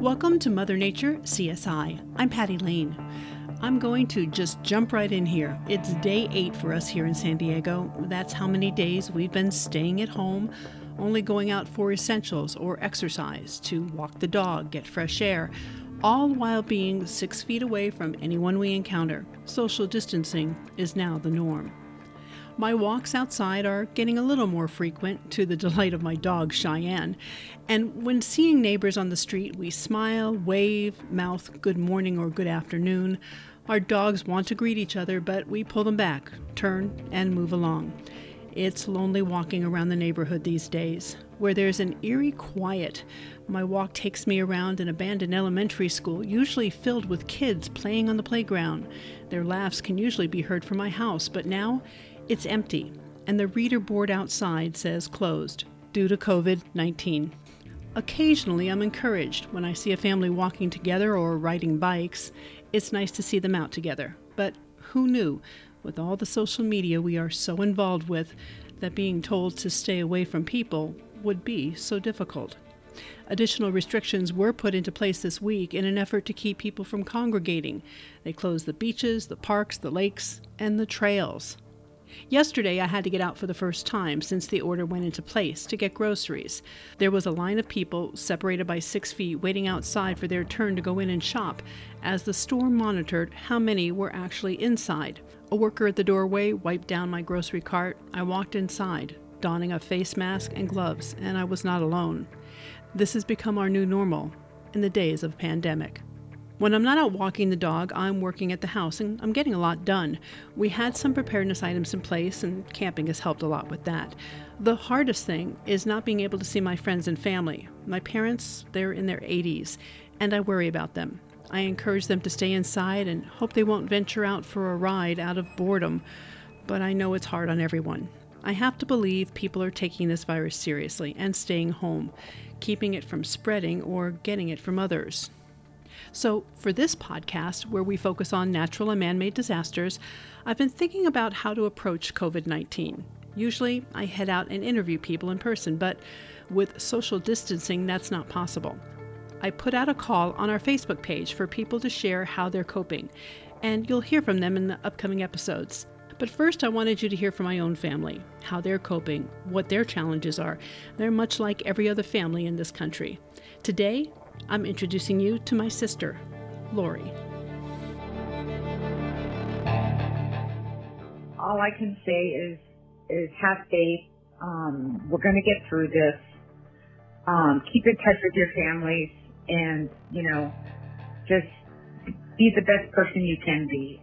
Welcome to Mother Nature CSI. I'm Patty Lane. I'm going to just jump right in here. It's day eight for us here in San Diego. That's how many days we've been staying at home, only going out for essentials or exercise, to walk the dog, get fresh air, all while being six feet away from anyone we encounter. Social distancing is now the norm. My walks outside are getting a little more frequent to the delight of my dog, Cheyenne. And when seeing neighbors on the street, we smile, wave, mouth good morning or good afternoon. Our dogs want to greet each other, but we pull them back, turn, and move along. It's lonely walking around the neighborhood these days, where there's an eerie quiet. My walk takes me around an abandoned elementary school, usually filled with kids playing on the playground. Their laughs can usually be heard from my house, but now it's empty, and the reader board outside says closed due to COVID 19. Occasionally, I'm encouraged when I see a family walking together or riding bikes. It's nice to see them out together. But who knew, with all the social media we are so involved with, that being told to stay away from people would be so difficult? Additional restrictions were put into place this week in an effort to keep people from congregating. They closed the beaches, the parks, the lakes, and the trails. Yesterday, I had to get out for the first time since the order went into place to get groceries. There was a line of people separated by six feet waiting outside for their turn to go in and shop as the store monitored how many were actually inside. A worker at the doorway wiped down my grocery cart. I walked inside, donning a face mask and gloves, and I was not alone. This has become our new normal in the days of pandemic. When I'm not out walking the dog, I'm working at the house and I'm getting a lot done. We had some preparedness items in place, and camping has helped a lot with that. The hardest thing is not being able to see my friends and family. My parents, they're in their 80s, and I worry about them. I encourage them to stay inside and hope they won't venture out for a ride out of boredom, but I know it's hard on everyone. I have to believe people are taking this virus seriously and staying home, keeping it from spreading or getting it from others. So, for this podcast, where we focus on natural and man made disasters, I've been thinking about how to approach COVID 19. Usually, I head out and interview people in person, but with social distancing, that's not possible. I put out a call on our Facebook page for people to share how they're coping, and you'll hear from them in the upcoming episodes. But first, I wanted you to hear from my own family, how they're coping, what their challenges are. They're much like every other family in this country. Today, I'm introducing you to my sister, Lori. All I can say is is have faith. Um, we're going to get through this. Um, keep in touch with your families, and you know, just be the best person you can be.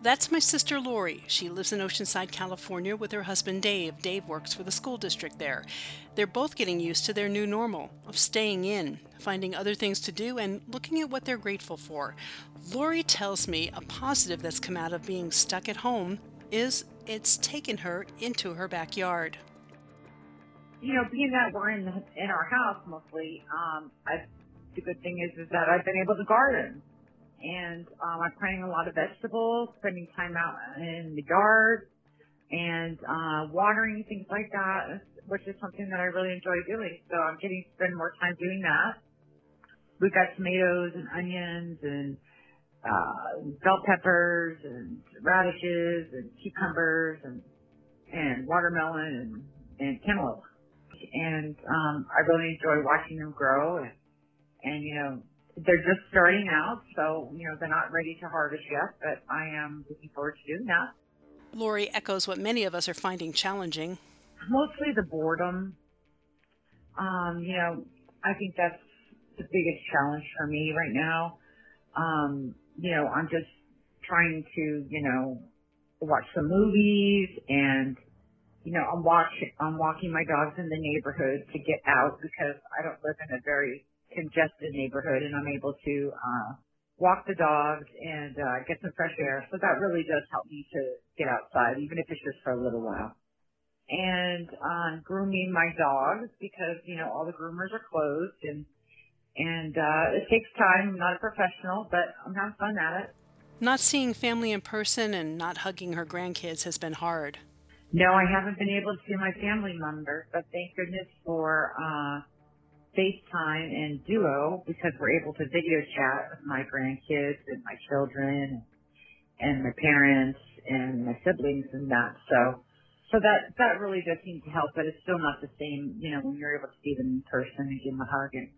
That's my sister Lori. She lives in Oceanside, California with her husband Dave. Dave works for the school district there. They're both getting used to their new normal of staying in, finding other things to do, and looking at what they're grateful for. Lori tells me a positive that's come out of being stuck at home is it's taken her into her backyard. You know, being that we're in in our house mostly, um, I, the good thing is is that I've been able to garden and um, I'm planting a lot of vegetables, spending time out in the yard, and uh, watering things like that, which is something that I really enjoy doing. So I'm getting to spend more time doing that. We've got tomatoes and onions and uh, bell peppers and radishes and cucumbers and and watermelon and, and cantaloupe. And um, I really enjoy watching them grow and and you know they're just starting out, so you know they're not ready to harvest yet. But I am looking forward to doing that. Lori echoes what many of us are finding challenging. Mostly the boredom. Um, you know, I think that's the biggest challenge for me right now. Um, you know, I'm just trying to, you know, watch some movies and you know, I'm watching I'm walking my dogs in the neighborhood to get out because I don't live in a very congested neighborhood and I'm able to uh, walk the dogs and uh, get some fresh air. So that really does help me to get outside, even if it's just for a little while. And uh, grooming my dogs because you know all the groomers are closed and and uh, it takes time. I'm not a professional, but I'm having fun at it. Not seeing family in person and not hugging her grandkids has been hard. No, I haven't been able to see my family members, but thank goodness for uh, FaceTime and Duo because we're able to video chat with my grandkids and my children and my parents and my siblings and that. So, so that, that really does seem to help, but it's still not the same, you know, when you're able to see them in person and give them a hug and,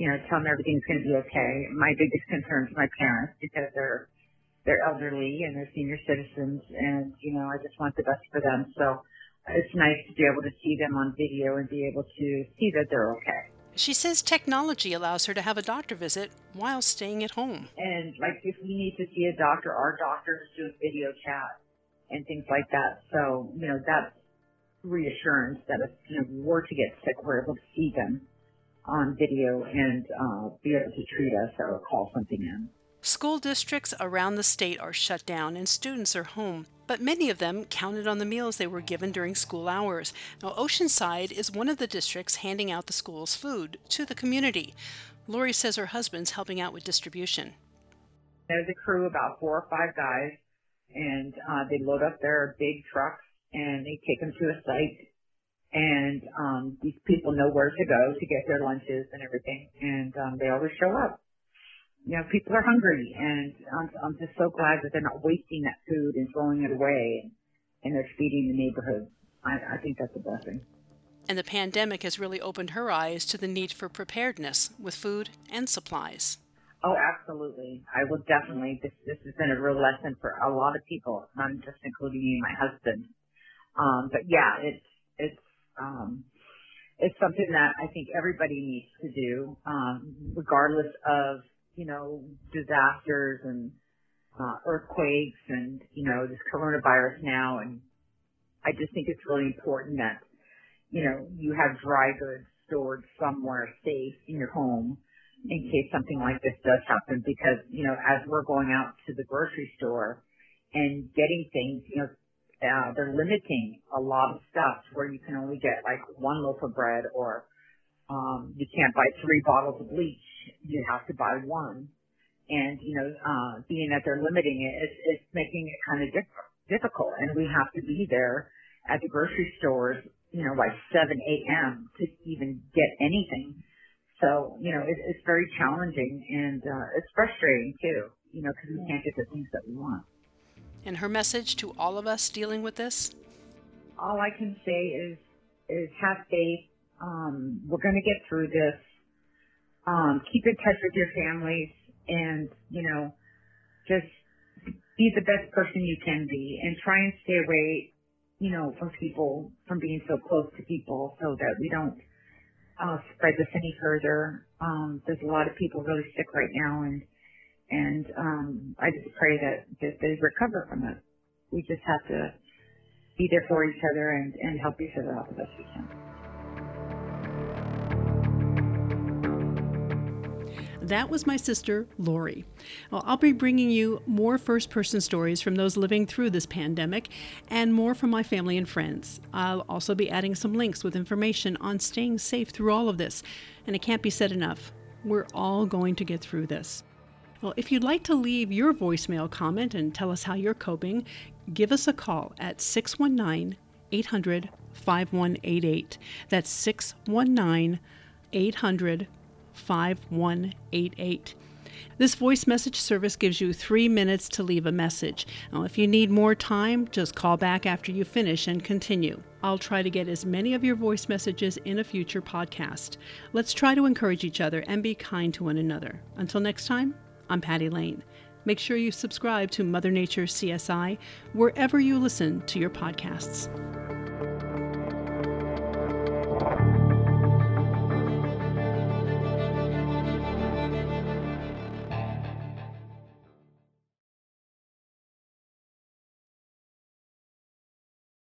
you know, tell them everything's going to be okay. My biggest concern is my parents because they're, they're elderly and they're senior citizens and, you know, I just want the best for them. So it's nice to be able to see them on video and be able to see that they're okay. She says technology allows her to have a doctor visit while staying at home. And like if we need to see a doctor, our doctors do video chat and things like that. So, you know, that's reassurance that if you know, we were to get sick, we're able to see them on video and uh, be able to treat us or call something in. School districts around the state are shut down and students are home, but many of them counted on the meals they were given during school hours. Now, Oceanside is one of the districts handing out the school's food to the community. Lori says her husband's helping out with distribution. There's a crew, about four or five guys, and uh, they load up their big trucks and they take them to a site. And um, these people know where to go to get their lunches and everything, and um, they always show up you know, people are hungry and I'm, I'm just so glad that they're not wasting that food and throwing it away and they're feeding the neighborhood. I, I think that's a blessing. And the pandemic has really opened her eyes to the need for preparedness with food and supplies. Oh, absolutely. I will definitely. This this has been a real lesson for a lot of people, not just including me and my husband. Um, but yeah, it's it's um, it's something that I think everybody needs to do, um, regardless of you know, disasters and uh, earthquakes and, you know, this coronavirus now. And I just think it's really important that, you know, you have dry goods stored somewhere safe in your home in case something like this does happen because, you know, as we're going out to the grocery store and getting things, you know, uh, they're limiting a lot of stuff where you can only get like one loaf of bread or um, you can't buy three bottles of bleach. You have to buy one. And, you know, uh, being that they're limiting it, it's, it's making it kind of diff- difficult. And we have to be there at the grocery stores, you know, like 7 a.m. to even get anything. So, you know, it, it's very challenging and, uh, it's frustrating too, you know, because we can't get the things that we want. And her message to all of us dealing with this? All I can say is, is have faith, um, we're going to get through this. Um, keep in touch with your families and, you know, just be the best person you can be and try and stay away, you know, from people, from being so close to people so that we don't uh, spread this any further. Um, there's a lot of people really sick right now and, and, um, I just pray that, that they recover from it. We just have to be there for each other and, and help each other out the best we can. That was my sister, Lori. Well, I'll be bringing you more first person stories from those living through this pandemic and more from my family and friends. I'll also be adding some links with information on staying safe through all of this. And it can't be said enough. We're all going to get through this. Well, if you'd like to leave your voicemail comment and tell us how you're coping, give us a call at 619 800 5188. That's 619 800 5188. This voice message service gives you three minutes to leave a message. Now, if you need more time, just call back after you finish and continue. I'll try to get as many of your voice messages in a future podcast. Let's try to encourage each other and be kind to one another. Until next time, I'm Patty Lane. Make sure you subscribe to Mother Nature CSI wherever you listen to your podcasts.